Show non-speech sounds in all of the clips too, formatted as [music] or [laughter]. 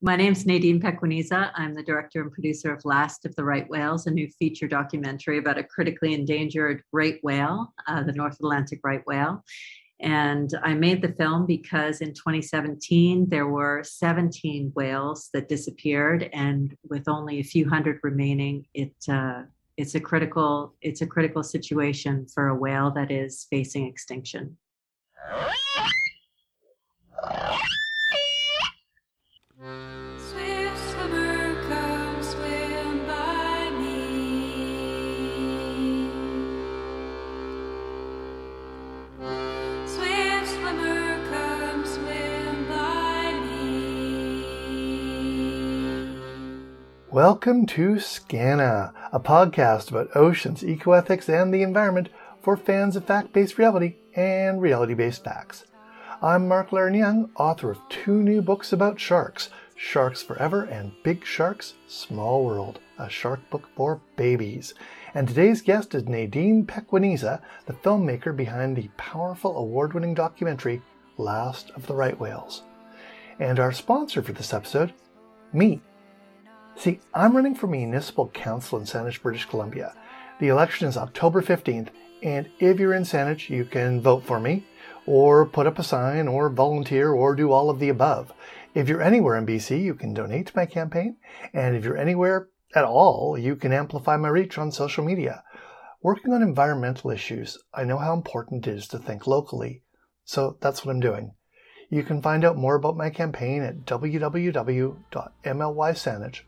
My name is Nadine Pequeneza. I'm the director and producer of Last of the Right Whales, a new feature documentary about a critically endangered great whale, uh, the North Atlantic right whale. And I made the film because in 2017 there were 17 whales that disappeared, and with only a few hundred remaining, it uh, it's a critical it's a critical situation for a whale that is facing extinction. Welcome to Skaana, a podcast about oceans, ecoethics, and the environment for fans of fact based reality and reality based facts. I'm Mark Leiren-Young, author of two new books about sharks Sharks Forever and Big Sharks Small World, a shark book for babies. And today's guest is Nadine Pequeneza, the filmmaker behind the powerful award winning documentary Last of the Right Whales. And our sponsor for this episode, me, See, I'm running for municipal council in Saanich, British Columbia. The election is October 15th, and if you're in Saanich, you can vote for me, or put up a sign, or volunteer, or do all of the above. If you're anywhere in BC, you can donate to my campaign, and if you're anywhere at all, you can amplify my reach on social media. Working on environmental issues, I know how important it is to think locally, so that's what I'm doing. You can find out more about my campaign at www.mlysaanich.com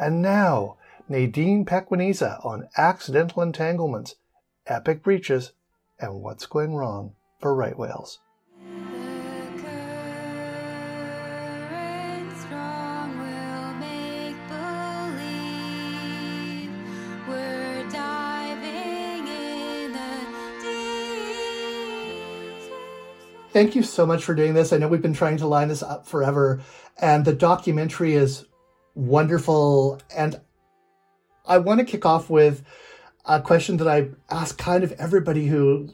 And now, Nadine Pequeneza on accidental entanglements, epic breaches, and what's going wrong for right whales. Thank you so much for doing this. I know we've been trying to line this up forever, and the documentary is wonderful. And I want to kick off with a question that I ask kind of everybody who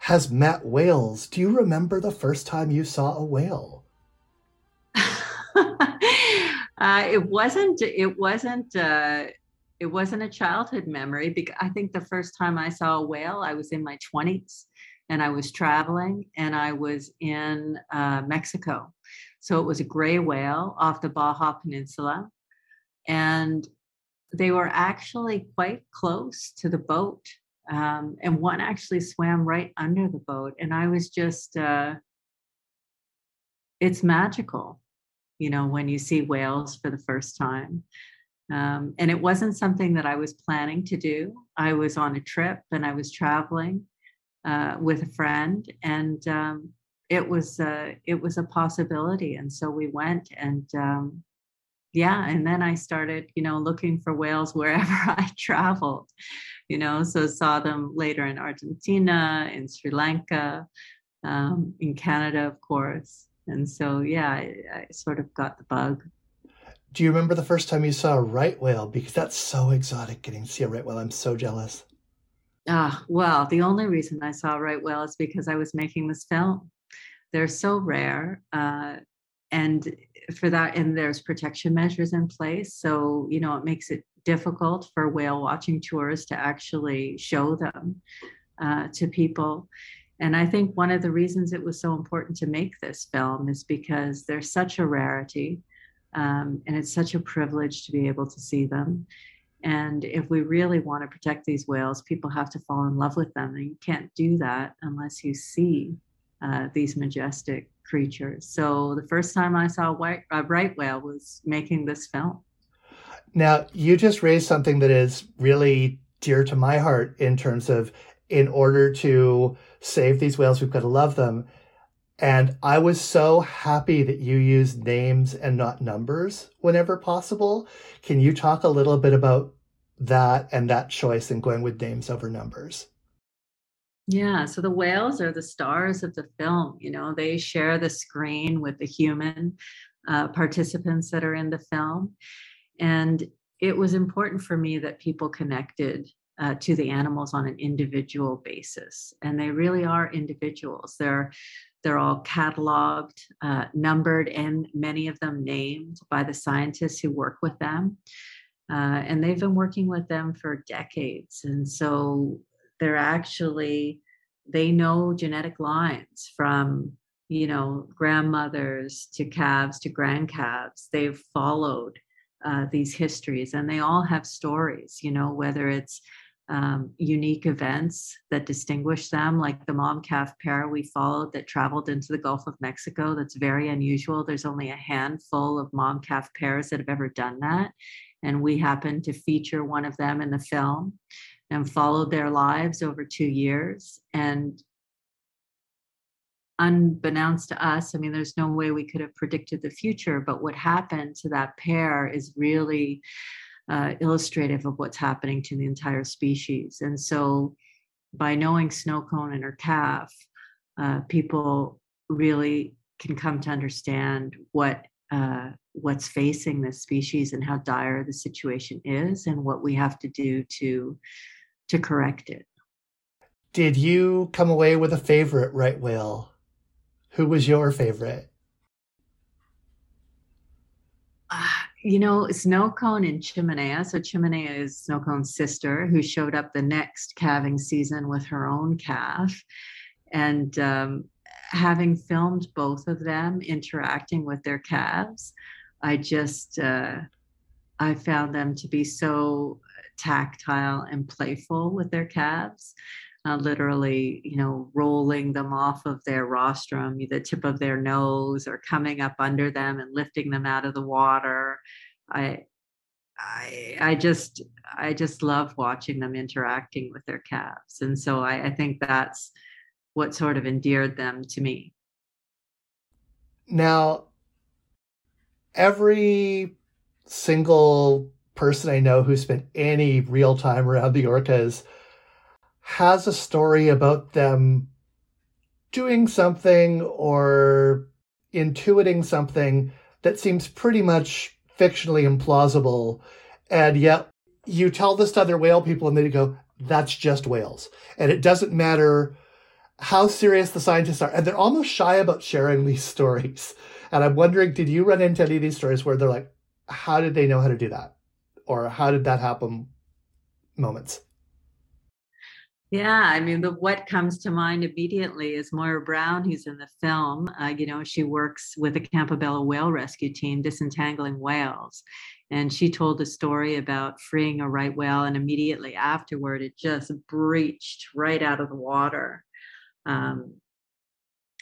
has met whales. Do you remember the first time you saw a whale? [laughs] uh, it wasn't. It wasn't. Uh, it wasn't a childhood memory. Because I think the first time I saw a whale, I was in my twenties, and I was traveling, and I was in uh, Mexico, so it was a gray whale off the Baja Peninsula. And they were actually quite close to the boat. Um, and one actually swam right under the boat. And I was just, uh, it's magical, you know, when you see whales for the first time. Um, and it wasn't something that I was planning to do. I was on a trip and I was traveling uh, with a friend, and um, it was uh, it was a possibility. And so we went and um, yeah and then i started you know looking for whales [laughs] wherever i traveled you know so saw them later in argentina in sri lanka um, in canada of course. And so yeah I, I sort of got the bug. Do you remember the first time you saw a right whale? Because that's so exotic getting to see a right whale. I'm so jealous. Ah, well, the only reason I saw a right whale is because I was making this film they're so rare. Uh, and for that, and there's protection measures in place. So, you know, it makes it difficult for whale watching tours to actually show them uh, to people. And I think one of the reasons it was so important to make this film is because they're such a rarity um, and it's such a privilege to be able to see them. And if we really want to protect these whales, people have to fall in love with them. And you can't do that unless you see uh, these majestic creatures. So the first time I saw white, a right whale was making this film. Now, you just raised something that is really dear to my heart in terms of in order to save these whales, we've got to love them. And I was so happy that you use names and not numbers whenever possible. Can you talk a little bit about that and that choice in going with names over numbers? Yeah, so the whales are the stars of the film. You know, they share the screen with the human uh, participants that are in the film. And it was important for me that people connected uh, to the animals on an individual basis. And they really are individuals. They're they're all cataloged, uh, numbered, and many of them named by the scientists who work with them. Uh, and they've been working with them for decades. And so they're actually, they know genetic lines from, you know, grandmothers to calves to grandcalves. They've followed uh, these histories and they all have stories, you know, whether it's um, unique events that distinguish them, like the mom calf pair we followed that traveled into the Gulf of Mexico. That's very unusual. There's only a handful of mom calf pairs that have ever done that. And we happened to feature one of them in the film and followed their lives over two years. And unbeknownst to us, I mean, there's no way we could have predicted the future, but what happened to that pair is really uh, illustrative of what's happening to the entire species. And so, by knowing snow cone and her calf, uh, people really can come to understand what uh, what's facing this species and how dire the situation is, and what we have to do to to correct it. Did you come away with a favorite right whale? Who was your favorite? you know, Snow Cone and Chimenea. So Chimenea is Snow Cone's sister who showed up the next calving season with her own calf. And um, having filmed both of them interacting with their calves, I just, uh, I found them to be so tactile and playful with their calves uh, literally, you know, rolling them off of their rostrum, the tip of their nose, or coming up under them and lifting them out of the water. I, I, I just, I just love watching them interacting with their calves, and so I, I think that's what sort of endeared them to me. Now, every single person I know who spent any real time around the orcas has a story about them doing something or intuiting something that seems pretty much fictionally implausible. And yet you tell this to other whale people and they go, that's just whales. And it doesn't matter how serious the scientists are. And they're almost shy about sharing these stories. And I'm wondering, did you run into any of these stories where they're like, how did they know how to do that? Or how did that happen moments? Yeah, I mean, the what comes to mind immediately is Moira Brown, who's in the film. Uh, you know, she works with the Campobello whale rescue team, disentangling whales. And she told a story about freeing a right whale, and immediately afterward, it just breached right out of the water. Um,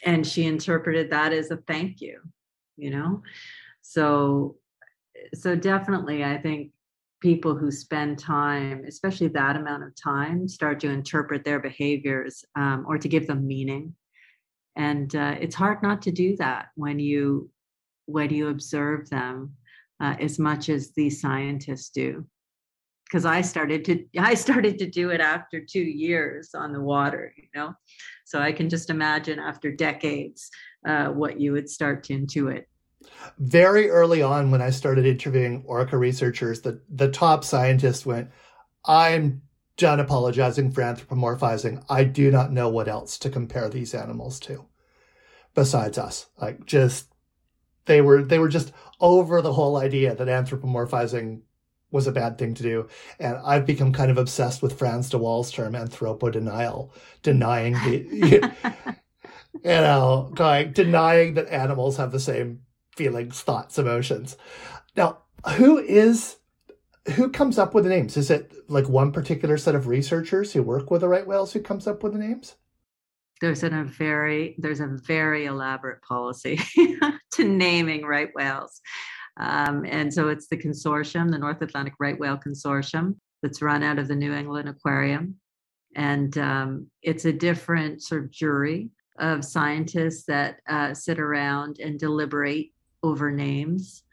and she interpreted that as a thank you, you know? So, so definitely, I think people who spend time, especially that amount of time, start to interpret their behaviors um, or to give them meaning. And uh, it's hard not to do that when you when you observe them uh, as much as these scientists do. Because I started to [laughs] I started to do it after two years on the water, you know. So I can just imagine after decades uh, what you would start to intuit very early on when I started interviewing Orca researchers, the, the top scientist went, I'm done apologizing for anthropomorphizing. I do not know what else to compare these animals to besides us. Like just they were they were just over the whole idea that anthropomorphizing was a bad thing to do. And I've become kind of obsessed with Frans de Waal's term anthropodenial, denying the [laughs] you know, going denying that animals have the same feelings, thoughts, emotions. Now, who is who comes up with the names? Is it like one particular set of researchers who work with the right whales who comes up with the names? There's a very there's a very elaborate policy [laughs] to naming right whales. Um, and so it's the consortium, the North Atlantic Right Whale Consortium, that's run out of the New England Aquarium. And um, it's a different sort of jury of scientists that uh, sit around and deliberate over names.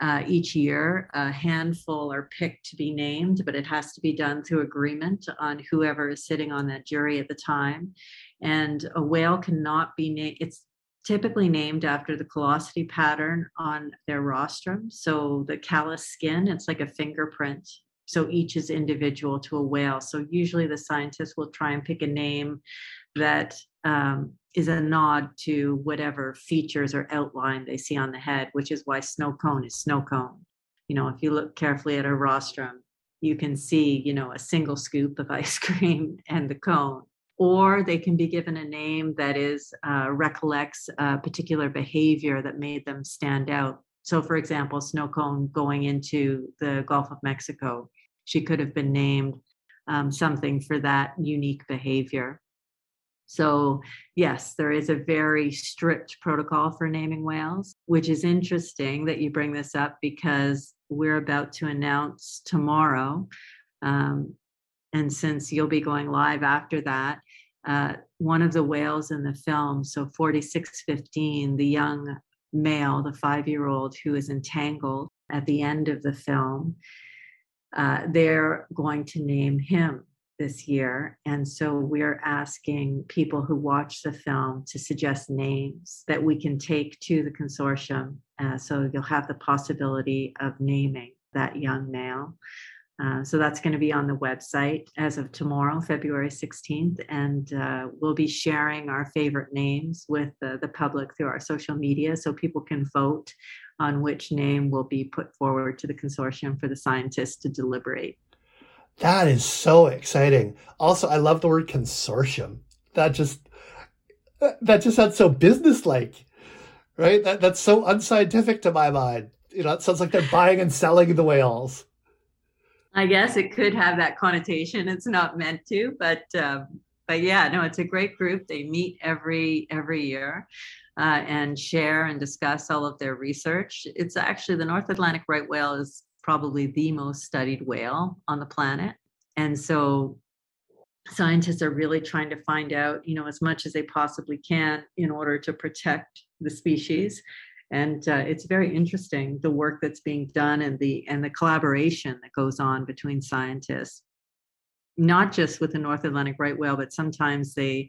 Uh, each year, a handful are picked to be named, but it has to be done through agreement on whoever is sitting on that jury at the time. And a whale cannot be named, it's typically named after the callosity pattern on their rostrum. So the callus skin, it's like a fingerprint. So each is individual to a whale. So usually the scientists will try and pick a name that um, is a nod to whatever features or outline they see on the head, which is why snow cone is snow cone. You know, if you look carefully at a rostrum, you can see, you know, a single scoop of [laughs] ice cream and the cone or they can be given a name that is uh, recollects a particular behavior that made them stand out. So, for example, snow cone going into the Gulf of Mexico, she could have been named um, something for that unique behavior. So, yes, there is a very strict protocol for naming whales, which is interesting that you bring this up because we're about to announce tomorrow um, and since you'll be going live after that, uh, one of the whales in the film, so 4615, the young male, the five year old who is entangled at the end of the film, uh, they're going to name him this year. And so we're asking people who watch the film to suggest names that we can take to the consortium. Uh, so you'll have the possibility of naming that young male. Uh, so that's going to be on the website as of tomorrow, February 16th. And uh, we'll be sharing our favorite names with the, the public through our social media so people can vote on which name will be put forward to the consortium for the scientists to deliberate. That is so exciting. Also, I love the word consortium. That just that just sounds so businesslike, right? That that's so unscientific to my mind. You know, it sounds like they're buying and selling the whales. I guess it could have that connotation. It's not meant to, but um, but yeah, no, it's a great group. They meet every every year. Uh, and share and discuss all of their research. It's actually the North Atlantic right whale is probably the most studied whale on the planet. And so scientists are really trying to find out, you know, as much as they possibly can in order to protect the species. And uh, it's very interesting the work that's being done and the and the collaboration that goes on between scientists. Not just with the north atlantic right whale but sometimes they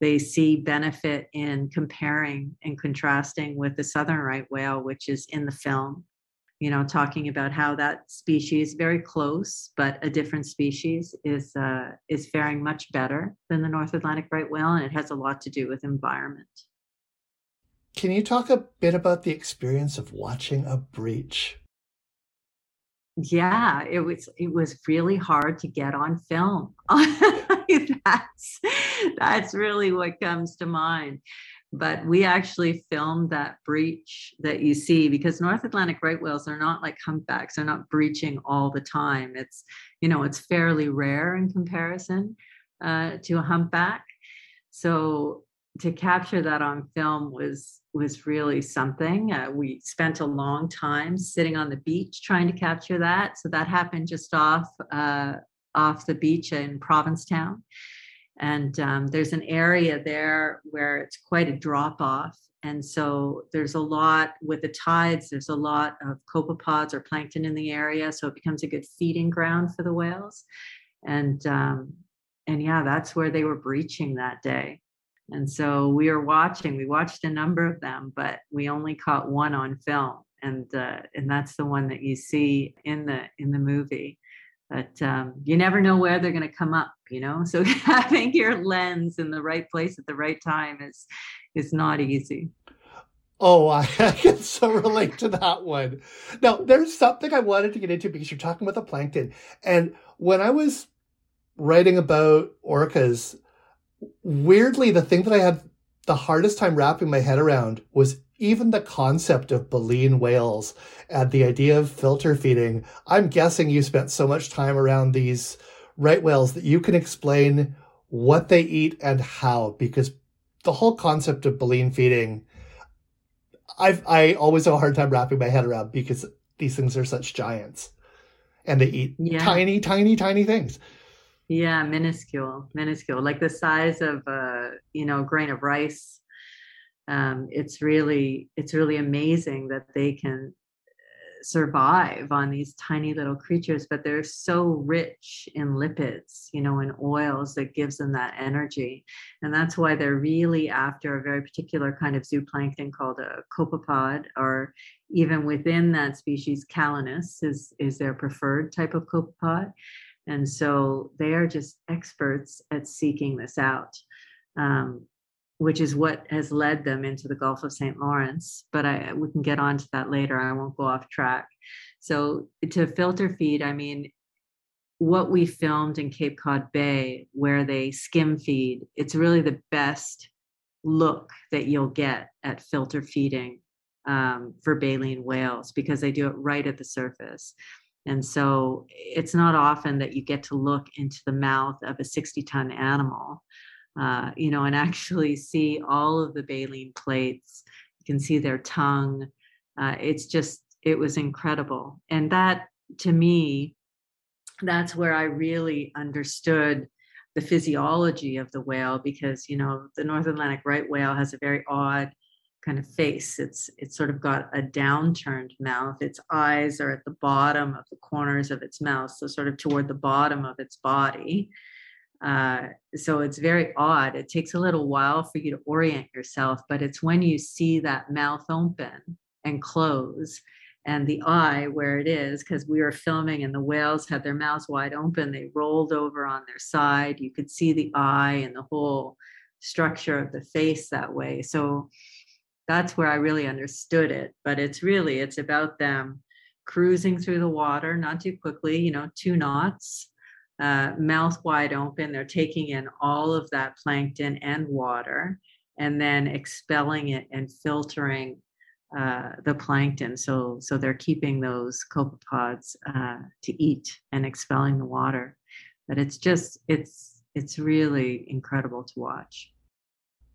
they see benefit in comparing and contrasting with the southern right whale which is in the film you know talking about how that species very close but a different species is uh, is faring much better than the north atlantic right whale and it has a lot to do with environment can you talk a bit about the experience of watching a breach? Yeah, it was it was really hard to get on film. [laughs] that's that's really what comes to mind. But we actually filmed that breach that you see because North Atlantic right whales are not like humpbacks. They're not breaching all the time. It's you know it's fairly rare in comparison uh, to a humpback. So to capture that on film was was really something. Uh, we spent a long time sitting on the beach trying to capture that. So that happened just off uh, off the beach in Provincetown, and um, there's an area there where it's quite a drop off. And so there's a lot with the tides. There's a lot of copepods or plankton in the area, so it becomes a good feeding ground for the whales. And um, and yeah, that's where they were breaching that day. And so we were watching, we watched a number of them, but we only caught one on film. And uh, and that's the one that you see in the in the movie. But um, you never know where they're going to come up, you know. So [laughs] having your lens in the right place at the right time is is not easy. Oh, I, [laughs] I can so relate to that one. Now, there's something I wanted to get into because you're talking about the plankton, and when I was writing about orcas, weirdly, the thing that I had the hardest time wrapping my head around was even the concept of baleen whales and the idea of filter feeding. I'm guessing you spent so much time around these right whales that you can explain what they eat and how, because the whole concept of baleen feeding, I've, I always have a hard time wrapping my head around because these things are such giants and they eat yeah. tiny, tiny, tiny things. Yeah, minuscule, minuscule, like the size of a you know grain of rice. Um, it's really it's really amazing that they can survive on these tiny little creatures but they're so rich in lipids you know in oils that gives them that energy and that's why they're really after a very particular kind of zooplankton called a copepod or even within that species calanus is is their preferred type of copepod and so they are just experts at seeking this out um, which is what has led them into the Gulf of St. Lawrence. But I, we can get on to that later. I won't go off track. So to filter feed, I mean, what we filmed in Cape Cod Bay, where they skim feed, it's really the best look that you'll get at filter feeding um, for baleen whales because they do it right at the surface. And so it's not often that you get to look into the mouth of a 60 ton animal uh, you know, and [laughs] actually see all of the baleen plates. You can see their tongue. Uh, it's just, it was incredible. And that, to me, that's where I really understood the physiology of the whale because, you know, the North Atlantic right whale has a very odd kind of face. It's it's sort of got a downturned mouth. Its eyes are at the bottom of the corners of its mouth, so sort of toward the bottom of its body. Uh, so it's very odd. It takes a little while for you to orient yourself, but it's when you see that mouth open and close and the eye where it is, because we were filming and the whales had their mouths wide open, they rolled over on their side. You could see the eye and the whole structure of the face that way. So that's where I really understood it. But it's really, it's about them cruising through the water, not too quickly, you know, two knots uh, mouth wide open. They're taking in all of that plankton and water and then expelling it and filtering uh, the plankton. So, so they're keeping those copepods uh, to eat and expelling the water. But it's just, it's, it's really incredible to watch.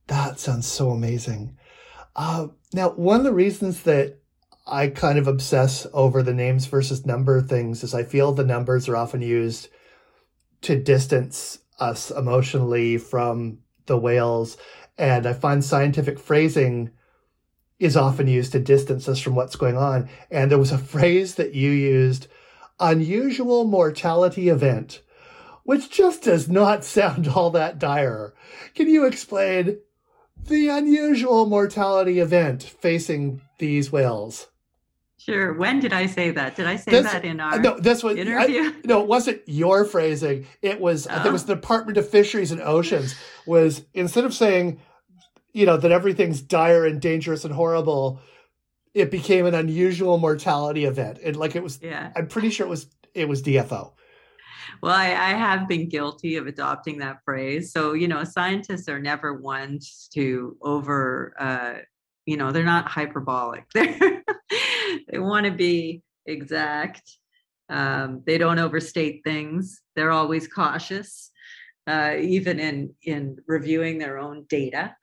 That sounds so amazing. Uh, now, one of the reasons that I kind of obsess over the names versus number things is I feel the numbers are often used to distance us emotionally from the whales. And I find scientific phrasing is often used to distance us from what's going on. And there was a [laughs] phrase that you used, unusual mortality event, which just does not [laughs] sound all that dire. Can you explain the unusual mortality event facing these whales? Sure. When did I say that? Did I say this, that in uh, our no? This was interview. I, [laughs] no, it wasn't your phrasing. It was. Uh, oh. I think it was the Department of Fisheries and Oceans. Was instead of saying, you know, that everything's dire and dangerous and horrible, it became an unusual mortality event. And like it was. Yeah. I'm pretty sure it was. It was DFO. Well, I, I have been guilty of adopting that phrase. So you know, scientists are never ones to over. Uh, you know, they're not hyperbolic. [laughs] They're they want to be exact. Um, they don't overstate things. They're always cautious, uh, even in in reviewing their own data.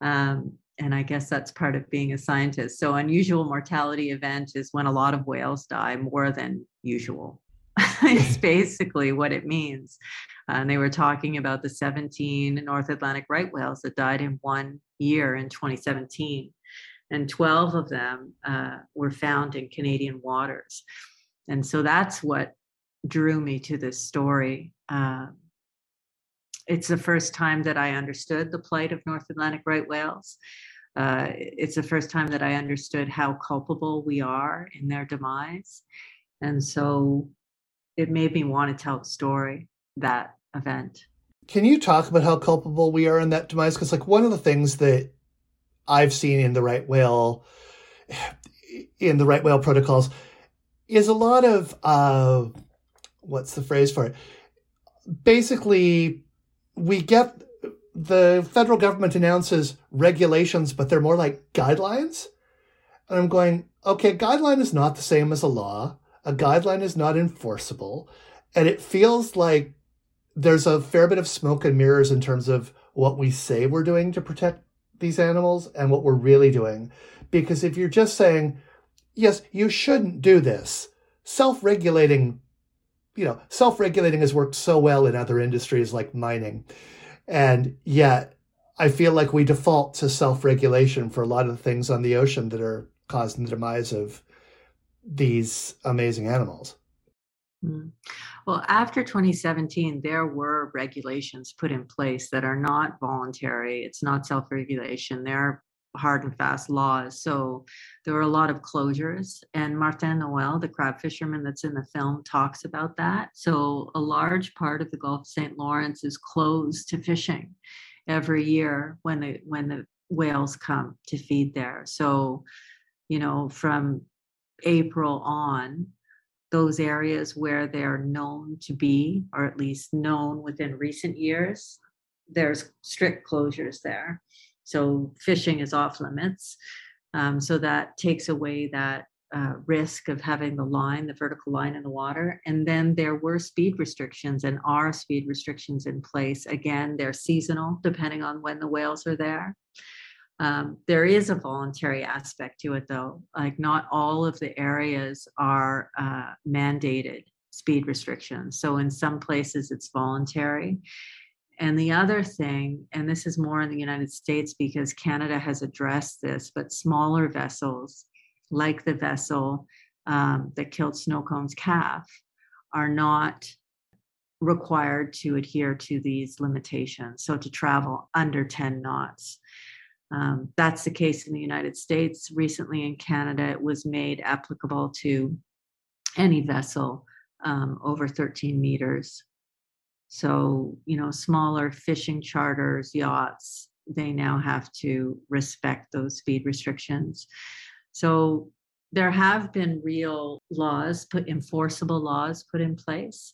Um, and I guess that's part of being a scientist. So unusual mortality event is when a lot of whales die more than usual. [laughs] it's [laughs] basically what it means. Uh, and they were talking about the 17 North Atlantic right whales that died in one year in 2017 and 12 of them uh, were found in Canadian waters. And so that's what drew me to this story. Uh, it's the first time that I understood the plight of North Atlantic right whales. Uh, it's the first time that I understood how culpable we are in their demise. And so it made me want to tell the story, that event. Can you talk about how culpable we are in that demise? Because, like, one of the things that I've seen in the right whale in the right whale protocols is a lot of uh, what's the phrase for it? Basically, we get the federal government announces regulations, but they're more like guidelines. And I'm going, okay, guideline is not the same as a law. A guideline is not enforceable. And it feels like there's a fair bit of smoke and mirrors in terms of what we say we're doing to protect these animals and what we're really doing. Because if you're just saying, yes, you shouldn't do this, self regulating you know, self regulating has worked so well in other industries like mining. And yet, I feel like we default to self regulation for a lot of the things on the ocean that are causing the demise of these amazing animals. Mm. Well, after 2017, there were regulations put in place that are not voluntary. It's not self regulation. They're hard and fast laws. So there were a lot of closures. And Martin Noel, the crab fisherman that's in the film, talks about that. So a large part of the Gulf of St. Lawrence is closed to fishing every year when the when the whales come to feed there. So, you know, from April on, those areas where they're known to be, or at least known within recent years, there's strict closures there. So fishing is off limits. Um, so that takes away that uh, risk of having the line, the vertical line in the water. And then there were speed restrictions and are speed restrictions in place. Again, they're seasonal depending on when the whales are there. Um, there is a voluntary aspect to it, though. Like, not all of the areas are uh, mandated speed restrictions. So, in some places, it's voluntary. And the other thing, and this is more in the United States because Canada has addressed this, but smaller vessels, like the vessel um, that killed Snowcone's calf, are not required to adhere to these limitations. So, to travel under 10 knots. Um, that's the case in the United States. Recently in Canada, it was made applicable to any vessel um, over 13 meters. So, you know, smaller fishing charters, yachts, they now have to respect those speed restrictions. So, there have been real laws put, enforceable laws put in place.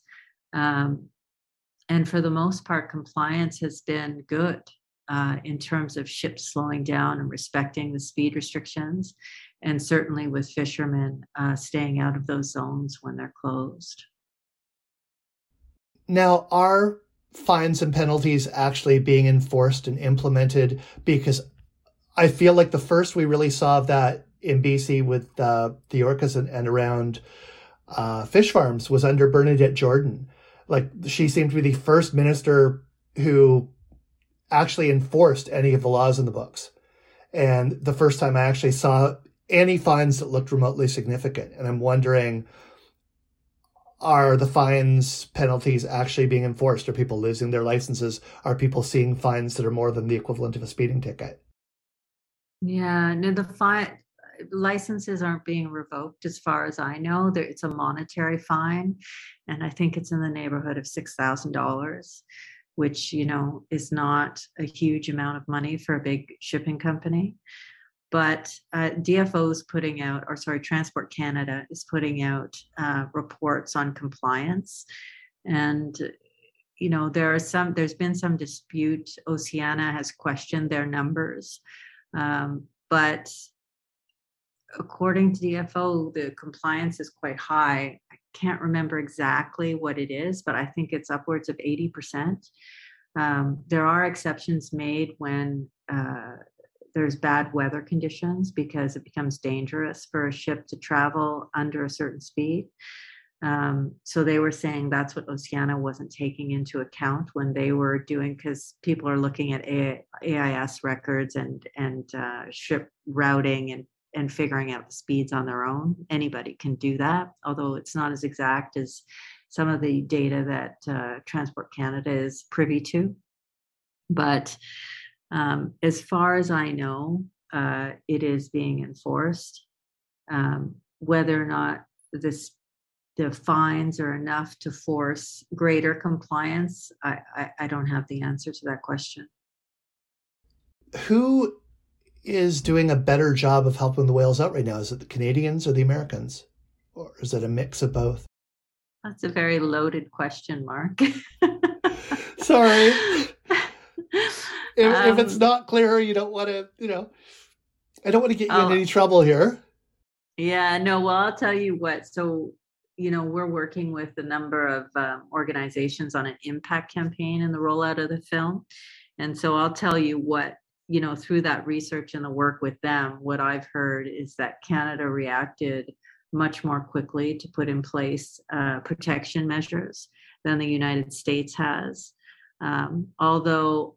Um, and for the most part, compliance has been good uh, in terms of ships slowing down and respecting the speed restrictions, and certainly with fishermen uh, staying out of those zones when they're closed. Now, are fines and penalties actually being enforced and implemented? Because I feel like the first we really saw that in BC with uh, the orcas and, and around uh, fish farms was under Bernadette Jordan. Like she seemed to be the first minister who actually enforced any of the laws in the books. And the first time I actually saw any fines that looked remotely significant. And I'm wondering are the fines penalties actually being enforced? Are people losing their licenses? Are people seeing fines that are more than the equivalent of a speeding ticket? Yeah, no, the fine licenses aren't being revoked as far as I know. There, it's a monetary fine, and I think it's in the neighborhood of six thousand dollars which you know is not a huge amount of money for a big shipping company. But uh, dfo is putting out or sorry transport canada is putting out uh, reports on compliance. And you know there are some there's been some dispute. Oceana has questioned their numbers. Um, but according to dfo the compliance is quite high I can't remember exactly what it is, but I think it's upwards of 80%. Um, there are exceptions made when uh, there's bad weather conditions because it becomes dangerous for a ship to travel under a certain speed. Um, so they were saying that's what Oceana wasn't taking into account when they were doing because people are looking at AIS records and and uh, ship routing and and figuring out the speeds on their own. Anybody can do that, although it's not as exact as some of the data that uh, Transport Canada is privy to. But um, as far as I know, uh, it is being enforced. Um, whether or not this the fines are enough to force greater compliance, I, I, I don't have the answer to that question. Who is doing a better job of helping the whales out right now? Is it the Canadians or the Americans? Or is it a mix of both? That's a very loaded question, Mark. [laughs] Sorry. If, um, if, it's um, not clear, you don't want to, you know, I don't want to get you oh, in any trouble here. Yeah, no, well, I'll tell you what. So, you know, we're working with a number of um, organizations on an impact campaign in the rollout of the film. And so I'll tell you what you know, through that research and the work with them, what I've heard is that Canada reacted much more quickly to put in place uh, protection measures than the United States has. Um, although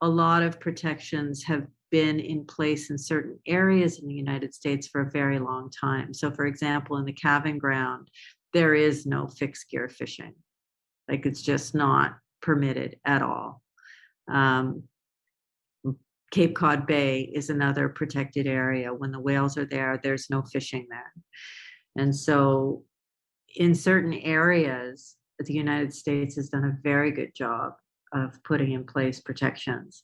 a lot of protections have been in place in certain areas in the United States for a very long time. So, for example, in the calving ground, there is no fixed gear fishing. Like it's just not permitted at all. Um, Cape Cod Bay is another protected area. When the whales are there, there's no fishing there. And so, in certain areas, the United States has done a very good job of putting in place protections.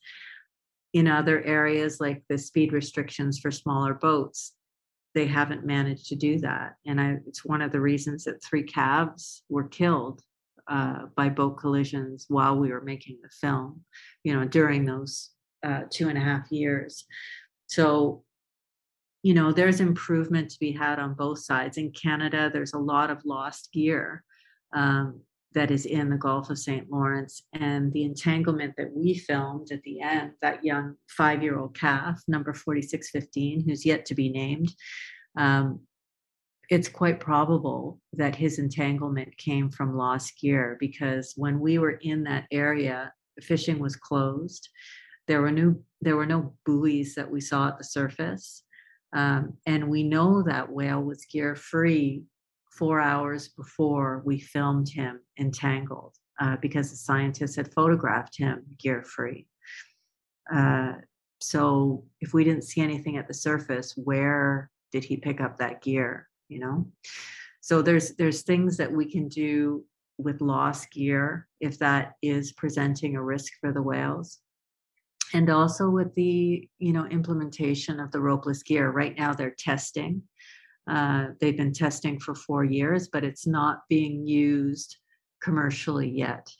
In other areas, like the speed restrictions for smaller boats, they haven't managed to do that. And I, it's one of the reasons that three calves were killed uh, by boat collisions while we were making the film, you know, during those uh, two and a half years. So, you know, there's improvement to be had on both sides. In Canada, there's a lot of lost gear um, that is in the Gulf of St. Lawrence. And the entanglement that we filmed at the end, that young five year old calf, number 4615, who's yet to be named, um, it's quite probable that his entanglement came from lost gear because when we were in that area, fishing was closed. There were new there were no buoys that we saw at the surface. Um, and we know that whale was gear free four hours before we filmed him entangled uh, because the scientists had photographed him gear free. Uh, so if we didn't see anything at the surface, where did he pick up that gear? You know, so there's there's things that we can do with lost gear if that is presenting a risk for the whales and also with the you know implementation of the ropeless gear right now they're testing uh, they've been testing for four years, but it's not being used commercially yet.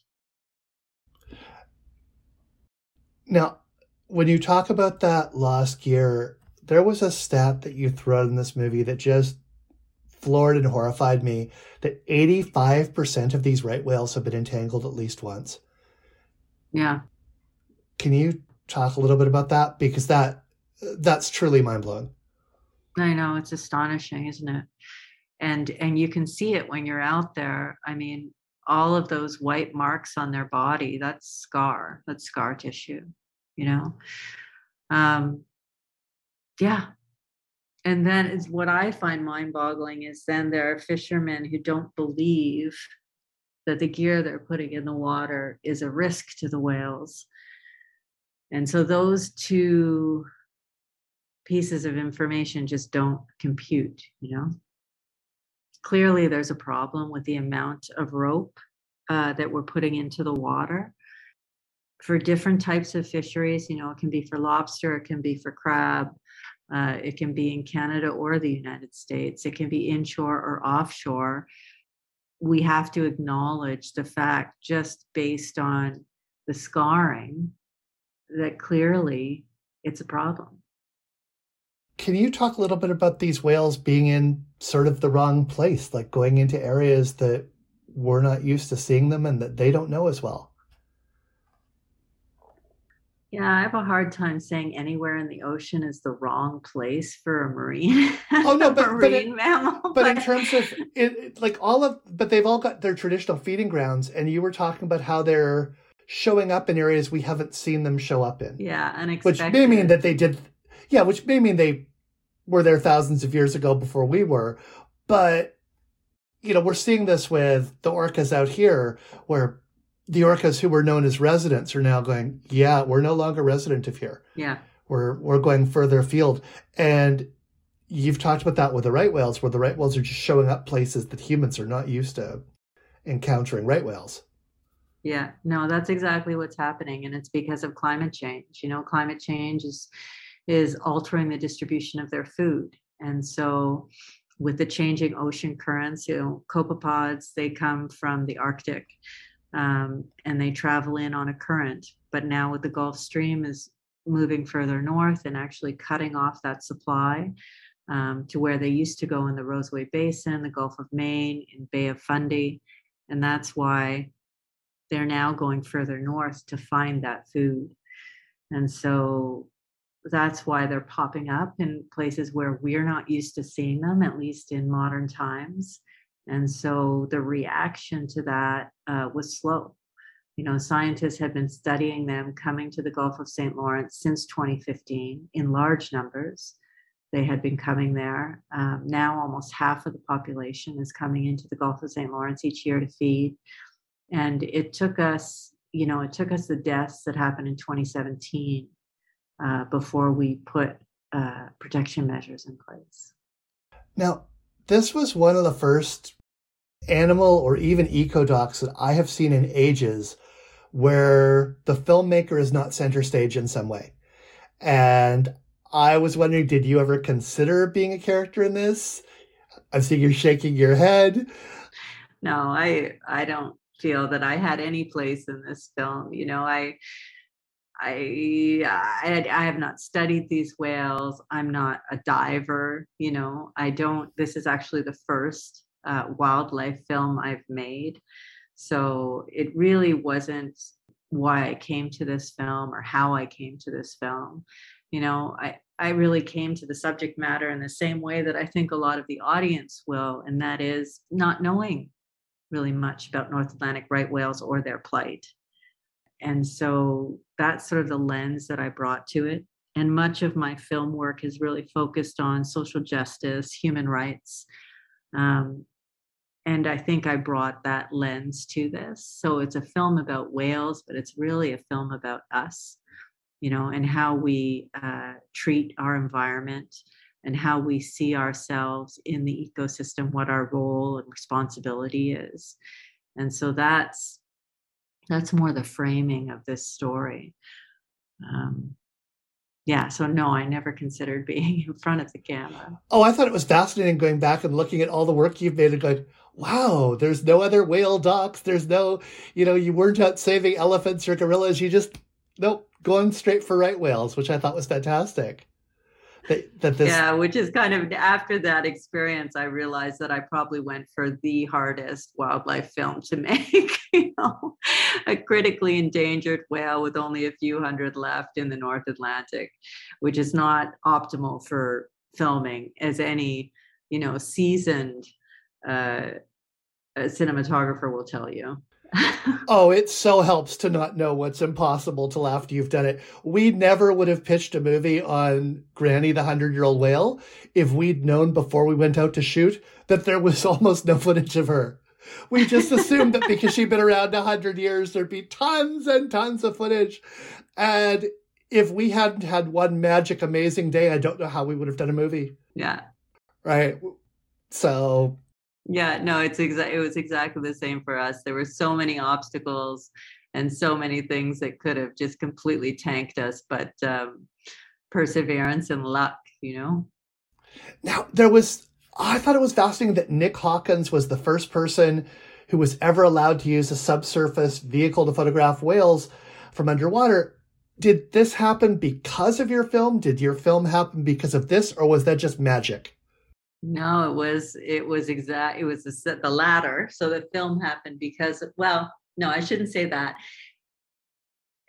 Now, when you talk about that lost gear, there was a stat that you threw out in this movie that just floored and horrified me that 85% of these right whales have been entangled at least once. Yeah. Can you talk a little bit about that because that that's truly mind-blowing. I know it's astonishing, isn't it? And and you can see it when you're out there. I mean, all of those white marks on their body, that's scar, that's scar tissue, you know. Um yeah. And then is what I find mind-boggling is then there are fishermen who don't believe that the gear they're putting in the water is a risk to the whales. And so those two pieces of information just don't compute, you know? Clearly, there's a problem with the amount of rope uh, that we're putting into the water. For different types of fisheries, you know, it can be for lobster, it can be for crab, uh, it can be in Canada or the United States, it can be inshore or offshore. We have to acknowledge the fact, just based on the scarring, that clearly it's a problem. Can you talk a little bit about these whales being in sort of the wrong place, like going into areas that we're not used to seeing them and that they don't know as well? Yeah, I have a hard time saying anywhere in the ocean is the wrong place for a marine. Oh no, [laughs] but marine but, it, mammal, but, but, in terms of it, like all of, but they've all got their traditional feeding grounds, and you were talking about how they're showing up in areas we haven't seen them show up in. Yeah, unexpected. Which may mean that they did, yeah, which may mean they were there thousands of years ago before we were. But, you know, we're seeing this with the orcas out here, where the orcas who were known as residents are now going, yeah, we're no longer resident of here. Yeah. We're, we're going further afield. And you've talked about that with the right whales, where the right whales are just showing up places that humans are not used to encountering right whales. Yeah, no, that's exactly what's happening. And it's because of climate change. You know, climate change is is altering the distribution of their food. And so with the changing ocean currents, you know, copepods, they come from the Arctic um, and they travel in on a current. But now with the Gulf Stream is moving further north and actually cutting off that supply um, to where they used to go in the Roseway Basin, the Gulf of Maine, in Bay of Fundy. And that's why they're now going further north to find that food. And so that's why they're popping up in places where we're not used to seeing them, at least in modern times. And so the reaction to that uh, was slow. You know, scientists had been studying them coming to the Gulf of St. Lawrence since 2015 in large numbers. They had been coming there. Um, now, almost half of the population is coming into the Gulf of St. Lawrence each year to feed. And it took us, you know, it took us the deaths that happened in 2017 uh, before we put uh, protection measures in place. Now, this was one of the first animal or even eco docs that I have seen in ages where the filmmaker is not center stage in some way. And I was wondering, did you ever consider being a character in this? I see you're shaking your head. No, I I don't feel that I had any place in this film. You know, I I, I I have not studied these whales. I'm not a diver. You know, I don't. This is actually the first uh, wildlife film I've made, so it really wasn't why I came to this film or how I came to this film. You know, I I really came to the subject matter in the same way that I think a lot of the audience will, and that is not knowing really much about North Atlantic right whales or their plight and so that's sort of the lens that I brought to it. And much of my film work is really focused on social justice, human rights. Um, and I think I brought that lens to this. So it's a film about whales, but it's really a film about us, you know, and how we uh, treat our environment and how we see ourselves in the ecosystem, what our role and responsibility is. And so that's that's more the framing of this story. Um, yeah so no i never considered [laughs] being in front of the camera. Oh i thought it was fascinating going back and looking at all the work you've made and going wow there's no other whale docs there's no you know you weren't out saving elephants or gorillas. You just nope going straight for right whales which i thought was fantastic that, this yeah which is kind of after that experience i realized that i probably went for the hardest wildlife film to [laughs] make you know? A critically endangered whale with only a few hundred left in the north atlantic which is not optimal for filming as any you know seasoned uh, cinematographer will tell you oh, it so helps to not know what's impossible till after you've done it. We never would have pitched a movie on Granny the Hundred Year Old Whale if we'd known before we went out to shoot that there was [laughs] almost no footage of her. We just assumed that because she'd been around a hundred years, there'd be tons and tons of footage. And if we hadn't had one magic amazing day, I don't know how we would have done a movie. Yeah. Right. So yeah, no, it's exactly it was exactly the same for us. There were so many obstacles and so many things that could have just completely tanked us, but um, perseverance and luck, you know. Now there was, I thought it was fascinating that Nick Hawkins was the first person who was ever allowed to use a subsurface vehicle to photograph whales from underwater. Did this happen because of your film? Did your film happen because of this, or was that just magic? No, it was it was exact. It was the, the latter. So the film happened because well, no, I shouldn't say that.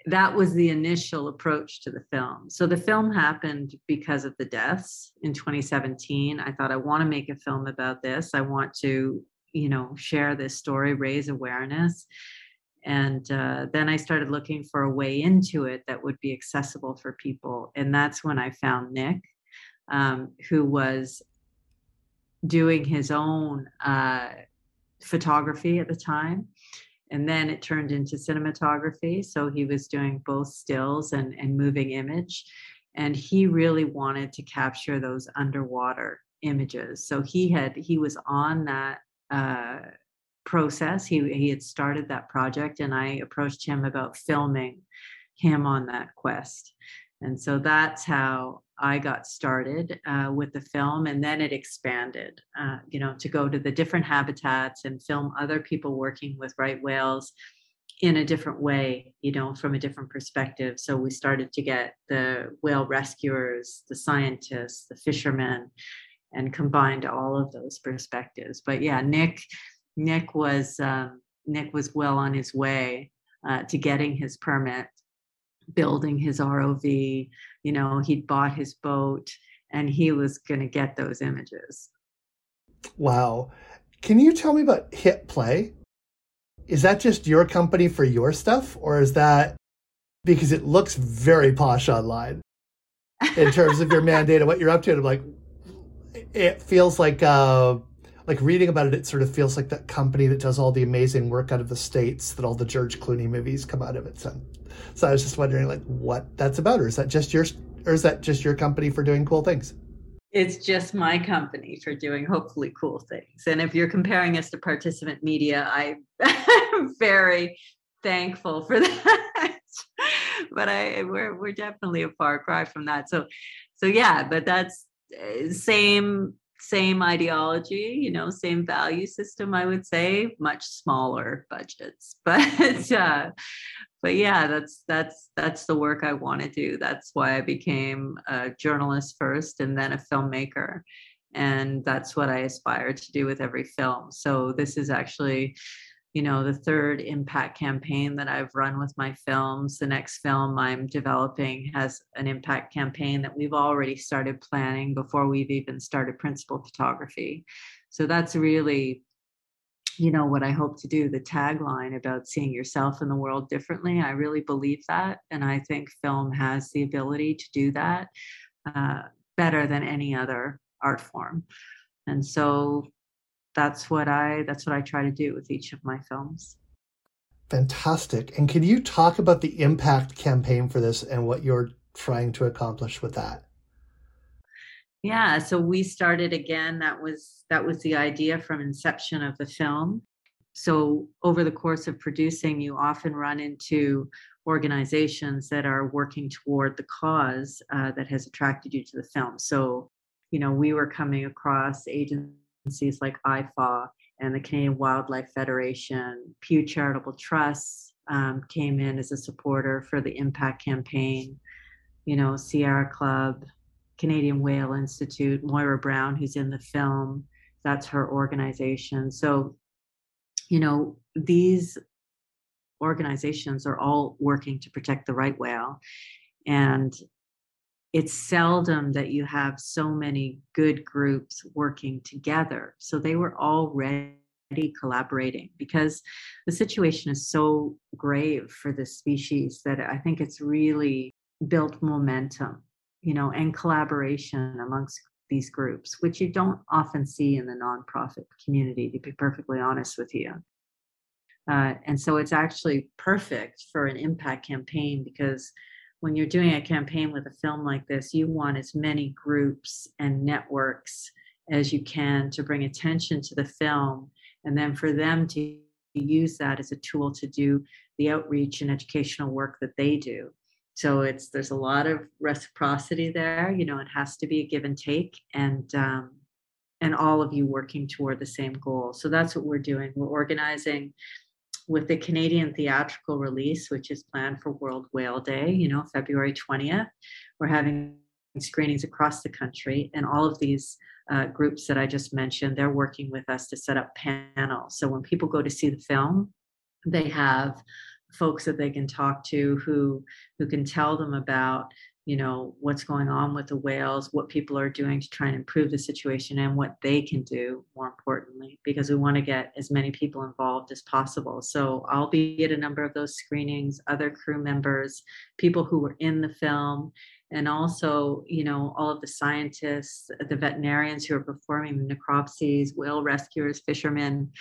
That was the initial approach to the film. So the film happened because of the deaths in 2017. I thought I want to make a film about this. I want to, you know, share this story, raise awareness. And uh, then I started looking for a way into it that would be accessible for people. And that's when I found Nick, um, who was doing his own uh, photography at the time. And then it turned into cinematography. So he was doing both stills and, and moving image. And he really wanted to capture those underwater images. So he had he was on that uh, process. He he had started that project, and I approached him about filming him on that quest. And so that's how I got started uh, with the film, and then it expanded, uh, you know, to go to the different habitats and film other people working with right whales in a different way, you know, from a different perspective. So we started to get the whale rescuers, the scientists, the fishermen, and combined all of those perspectives. But yeah, Nick, Nick was um, Nick was well on his way uh, to getting his permit building his ROV. You know, he'd bought his boat and he was going to get those images. Wow. Can you tell me about Hit Play? Is that just your company for your stuff, or is that because it looks very posh online in terms of your [laughs] mandate and what you're up to? And I'm like, it feels like, uh, like reading about it, it sort of feels like that company that does all the amazing work out of the states that all the George Clooney movies come out of it. So, so I was just wondering, like, what that's about, or is that just your, or is that just your company for doing cool things? it's just my company for doing hopefully cool things. And if you're comparing us to participant media, I'm [laughs] very thankful for [laughs] that. but I we're we're definitely a far cry from that. So so yeah, but that's eh, same same ideology, you know, same value system, I would say, much smaller budgets. [laughs] But uh, but yeah, that's that's that's the work I want to do. That's why I became a journalist first and then a filmmaker. And that's what I aspire to do with every film. So this is actually you know the third impact campaign that i've run with my films the next film i'm developing has an impact campaign that we've already started planning before we've even started principal photography. So that's really you know what i hope to do the tagline about seeing yourself in the world differently. I really believe that and i think film has the ability to do that uh, better than any other art form. And so that's what I that's what I try to do with each of my films. Fantastic. And can you talk about the impact campaign for this and what you're trying to accomplish with that? Yeah, so we started again that was that was the idea from inception of the film. So over the course of producing you often run into organizations that are working toward the cause uh, that has attracted you to the film. So, you know, we were coming across agencies agencies like IFAW and the Canadian Wildlife Federation, Pew Charitable Trusts um, came in as a supporter for the Impact campaign. You know, Sierra Club, Canadian Whale Institute, Moira Brown, who's in the film, that's her organization. So, you know, these organizations are all working to protect the right whale. And it's seldom that you have so many good groups working together. So they were already collaborating because the situation is so grave for this species that I think it's really built momentum, you know, and collaboration amongst these groups, which you don't often see in the nonprofit community, to be perfectly honest with you. Uh, and so it's actually perfect for an impact campaign because when you're doing a campaign with a film like this, you want as many groups and networks as you can to bring attention to the film. And then for them to use that as a tool to do the outreach and educational work that they do. So it's there's a lot of reciprocity there you know it has to be a give and take and um, and all of you working toward the same goal. So that's what we're doing. We're organizing with the Canadian theatrical release, which is planned for World Whale Day, you know, February 20th. We're having screenings across the country, and all of these uh, groups that I just mentioned, they're working with us to set up panels. So when people go to see the film, they have folks that they can talk to who who can tell them about you know what's going on with the whales what people are doing to try and improve the situation and what they can do more importantly because we want to get as many people involved as possible. So i'll be at a number of those screenings other crew members people who were in the film and also you know all of the scientists the veterinarians who are performing the necropsies whale rescuers fishermen.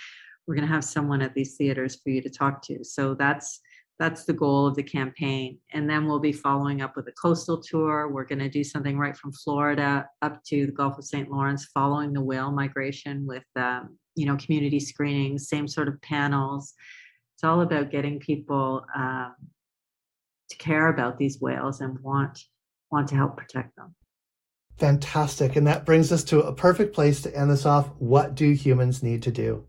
We're going to have someone at these theaters for you to talk to. So that's that's the goal of the campaign. And then we'll be following up with a coastal tour. We're going to do something right from Florida up to the Gulf of St. Lawrence, following the whale migration with, um, you know, community screenings, same sort of panels. It's all about getting people um, to care about these whales and want want to help protect them. Fantastic. And that brings us to a perfect place to end this off. What do humans need to do?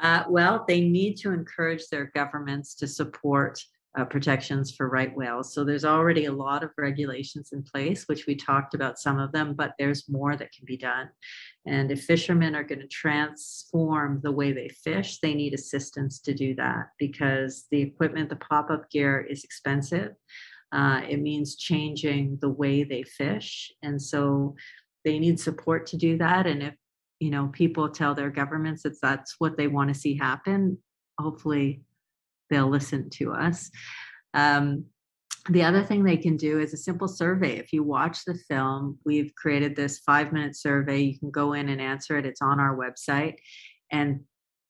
Uh, well, they need to encourage their governments to support uh, protections for right whales. So there's already a lot of regulations in place, which we talked about some of them, but there's more that can be done. And if fishermen are going to transform the way they fish, they need assistance to do that because the equipment, the pop up gear is expensive. Uh, it means changing the way they fish. And so they need support to do that. And if you know people tell their governments that that's what they want to see happen, hopefully they'll listen to us. Um, the other thing they can do is a simple survey. If you watch the film, we've created this five minute survey. You can go in and answer it. It's on our website. And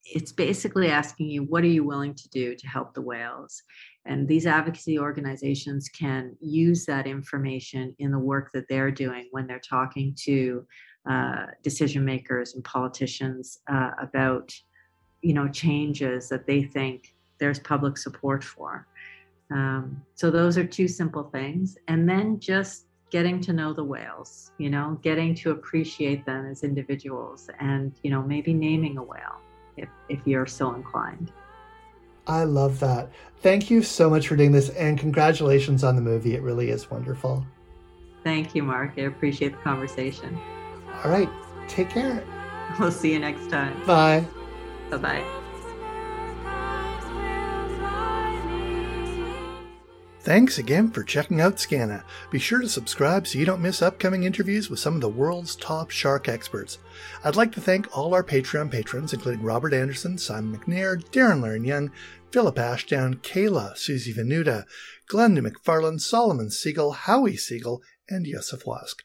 it's basically asking you, what are you willing to do to help the whales? And these advocacy organizations can use that information in the work that they're doing when they're talking to uh, decision makers and politicians uh, about, you know, changes that they think there's public support for. Um, so those are two simple things. And then just getting to know the whales, you know, getting to appreciate them as individuals and, you know, maybe naming a whale if, if you're so inclined. I love that. Thank you so much for doing this and congratulations on the movie. It really is wonderful. Thank you, Mark. I appreciate the conversation. All right. Take care. We'll see you next time. Bye. Bye bye. Thanks again for checking out Skaana. Be sure to subscribe so you don't miss upcoming interviews with some of the world's top shark experts. I'd like to thank all our Patreon patrons, including Robert Anderson, Simon McNair, Darren Leiren-Young, Philip Ashdown, Kayla, Susie Venuta, Glenda McFarland, Solomon Siegel, Howie Siegel, and Yosef Wask.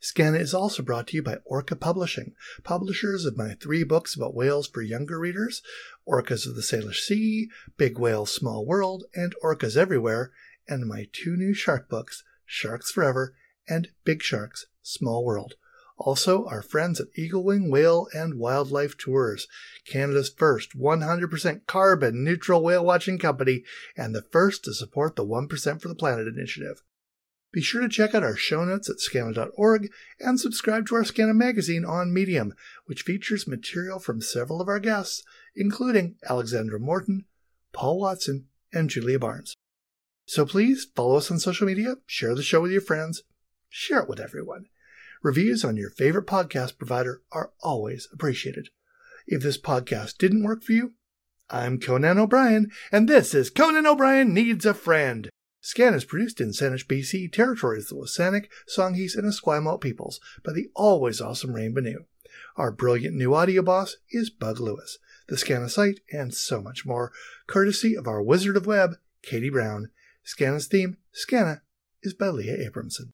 Skaana is also brought to you by Orca Publishing, publishers of my three books about whales for younger readers Orcas of the Salish Sea, Big Whales, Small World, and Orcas Everywhere and my two new shark books, Sharks Forever and Big Sharks, Small World. Also, our friends at Eagle Wing Whale and Wildlife Tours, Canada's first 100% carbon neutral whale watching company and the first to support the 1% for the Planet initiative. Be sure to check out our show notes at skaana.org and subscribe to our Skaana magazine on Medium, which features material from several of our guests, including Alexandra Morton, Paul Watson, and Julia Barnes. So please follow us on social media, share the show with your friends, share it with everyone. Reviews on your favorite podcast provider are always appreciated. If this podcast didn't work for you, I'm Conan O'Brien, and this is Conan O'Brien Needs a Friend. Skaana is produced in Saanich, BC, territories of the Wasanic, Songhees, and Esquimalt peoples by the always awesome Rain Banu. Our brilliant new audio boss is Bug Lewis. The Skaana site, and so much more, courtesy of our Wizard of Web, Katie Brown. Skaana's theme, Skaana, is by Leah Abramson.